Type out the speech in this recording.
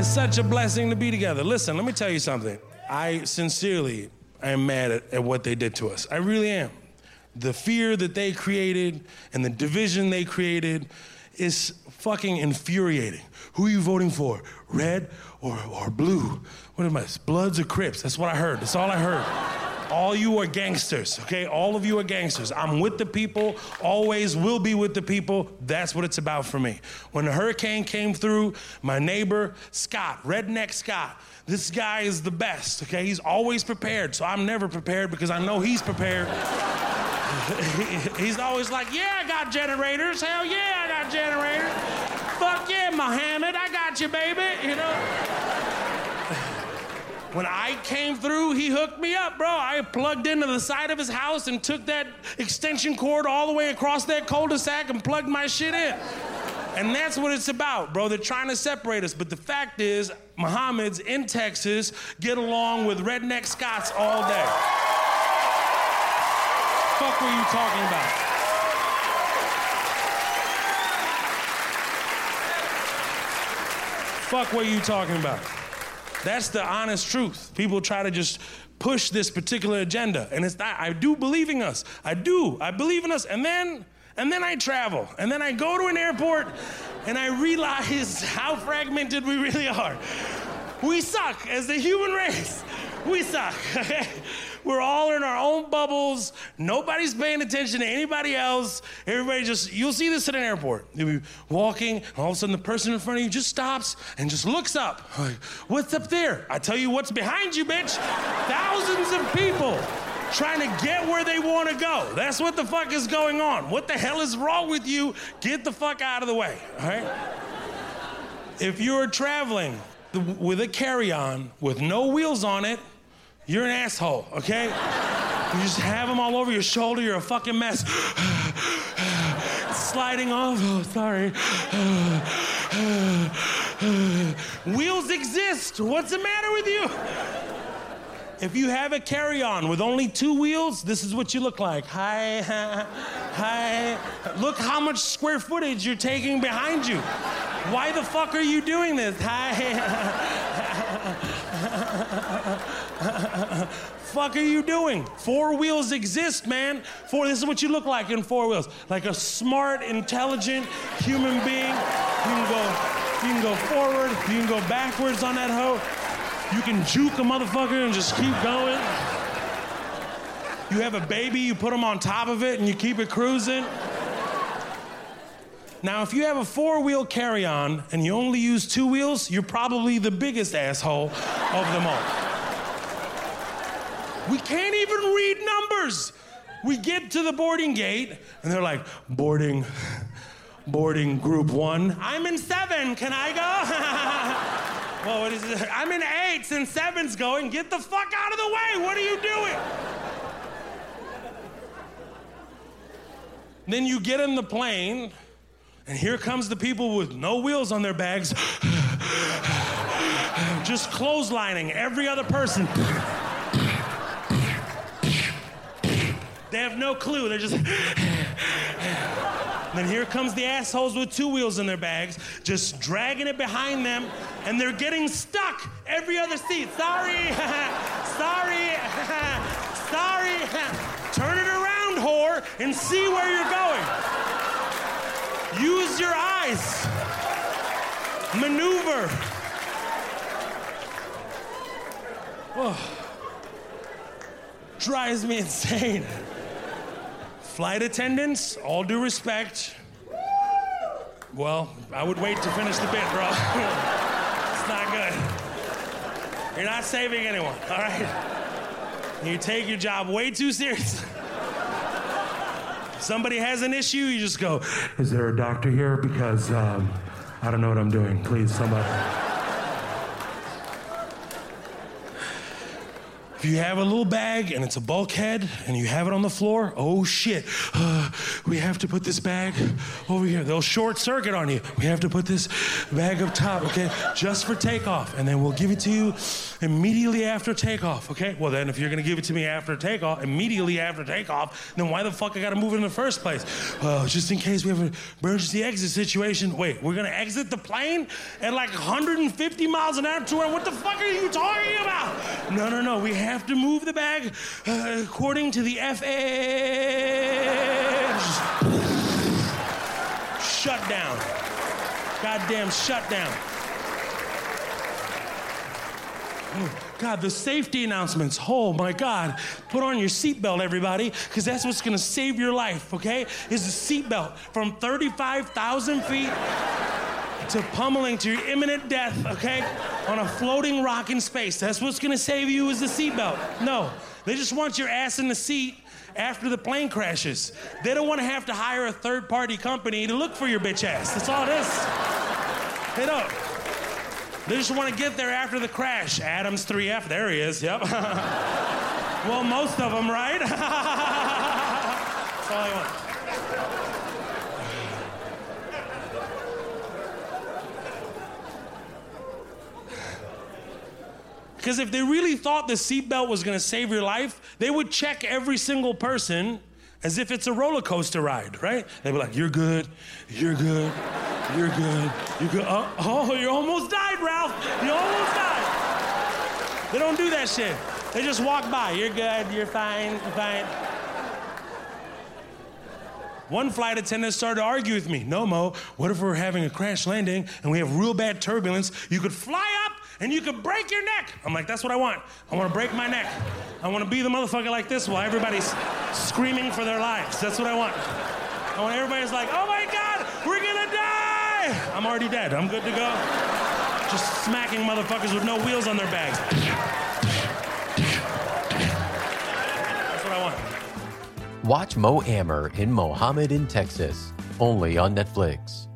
It's such a blessing to be together. Listen, let me tell you something. I sincerely am mad at, at what they did to us. I really am. The fear that they created and the division they created is fucking infuriating. Who are you voting for? Red or, or blue? What am I? Bloods or Crips? That's what I heard. That's all I heard. All you are gangsters, okay? All of you are gangsters. I'm with the people, always will be with the people. That's what it's about for me. When the hurricane came through, my neighbor, Scott, redneck Scott, this guy is the best, okay? He's always prepared, so I'm never prepared because I know he's prepared. he's always like, yeah, I got generators. Hell yeah, I got generators. Fuck yeah, Muhammad, I got you, baby, you know? When I came through, he hooked me up, bro. I plugged into the side of his house and took that extension cord all the way across that cul-de-sac and plugged my shit in. And that's what it's about, bro. They're trying to separate us. But the fact is, Mohammed's in Texas get along with redneck Scotts all day. Fuck were you talking about? Fuck what you talking about? That's the honest truth. People try to just push this particular agenda, and it's not. I do believe in us. I do. I believe in us, and then and then I travel, and then I go to an airport, and I realize how fragmented we really are. We suck as the human race. We suck. We're all in our own bubbles. Nobody's paying attention to anybody else. Everybody just, you'll see this at an airport. You'll be walking, and all of a sudden the person in front of you just stops and just looks up. Like, what's up there? I tell you what's behind you, bitch. Thousands of people trying to get where they want to go. That's what the fuck is going on. What the hell is wrong with you? Get the fuck out of the way, all right? If you're traveling with a carry on with no wheels on it, you're an asshole, okay? You just have them all over your shoulder, you're a fucking mess. Sliding off, oh, sorry. Wheels exist. What's the matter with you? If you have a carry on with only two wheels, this is what you look like. Hi, hi. Look how much square footage you're taking behind you. Why the fuck are you doing this? Hi. fuck are you doing? Four wheels exist, man. Four. This is what you look like in four wheels, like a smart, intelligent human being. You can go, you can go forward. You can go backwards on that hoe. You can juke a motherfucker and just keep going. You have a baby, you put them on top of it, and you keep it cruising. Now, if you have a four wheel carry on and you only use two wheels, you're probably the biggest asshole of them all. We can't even read numbers. We get to the boarding gate and they're like, boarding, boarding group one. I'm in seven, can I go? well, what is it? I'm in eights and seven's going. Get the fuck out of the way. What are you doing? then you get in the plane and here comes the people with no wheels on their bags, just clotheslining every other person. They have no clue. They're just. then here comes the assholes with two wheels in their bags, just dragging it behind them, and they're getting stuck every other seat. Sorry, sorry, sorry. Turn it around, whore, and see where you're going. Use your eyes. Maneuver. Oh. Drives me insane. Flight attendants, all due respect. Well, I would wait to finish the bit, bro. it's not good. You're not saving anyone, all right? You take your job way too seriously. Somebody has an issue, you just go, Is there a doctor here? Because um, I don't know what I'm doing. Please, somebody. If you have a little bag and it's a bulkhead and you have it on the floor, oh shit, uh, we have to put this bag over here. They'll short circuit on you. We have to put this bag up top, okay, just for takeoff. And then we'll give it to you immediately after takeoff, okay? Well, then if you're gonna give it to me after takeoff, immediately after takeoff, then why the fuck I gotta move it in the first place? Well, just in case we have an emergency exit situation. Wait, we're gonna exit the plane at like 150 miles an hour to what the fuck are you talking about? No, no, no, we have to move the bag uh, according to the FAA. Shut down. Goddamn shut down. God, the safety announcements. Oh my God. Put on your seatbelt, everybody, because that's what's gonna save your life, okay? Is the seatbelt from 35,000 feet to pummeling to your imminent death, okay? On a floating rock in space. That's what's gonna save you is the seatbelt. No, they just want your ass in the seat after the plane crashes. They don't wanna have to hire a third party company to look for your bitch ass. That's all it is. They don't. They just want to get there after the crash. Adams 3F, there he is, yep. well, most of them, right? That's all I want. Because if they really thought the seatbelt was going to save your life, they would check every single person as if it's a roller coaster ride, right? They'd be like, "You're good, you're good, you're good, you're good." Oh, oh, you almost died, Ralph. You almost died. They don't do that shit. They just walk by. You're good. You're fine. You're fine. One flight attendant started to argue with me. No, Mo. What if we're having a crash landing and we have real bad turbulence? You could fly and you could break your neck. I'm like, that's what I want. I want to break my neck. I want to be the motherfucker like this while everybody's screaming for their lives. That's what I want. I want everybody's like, oh my God, we're gonna die. I'm already dead. I'm good to go. Just smacking motherfuckers with no wheels on their bags. That's what I want. Watch Mo Amer in Mohammed in Texas, only on Netflix.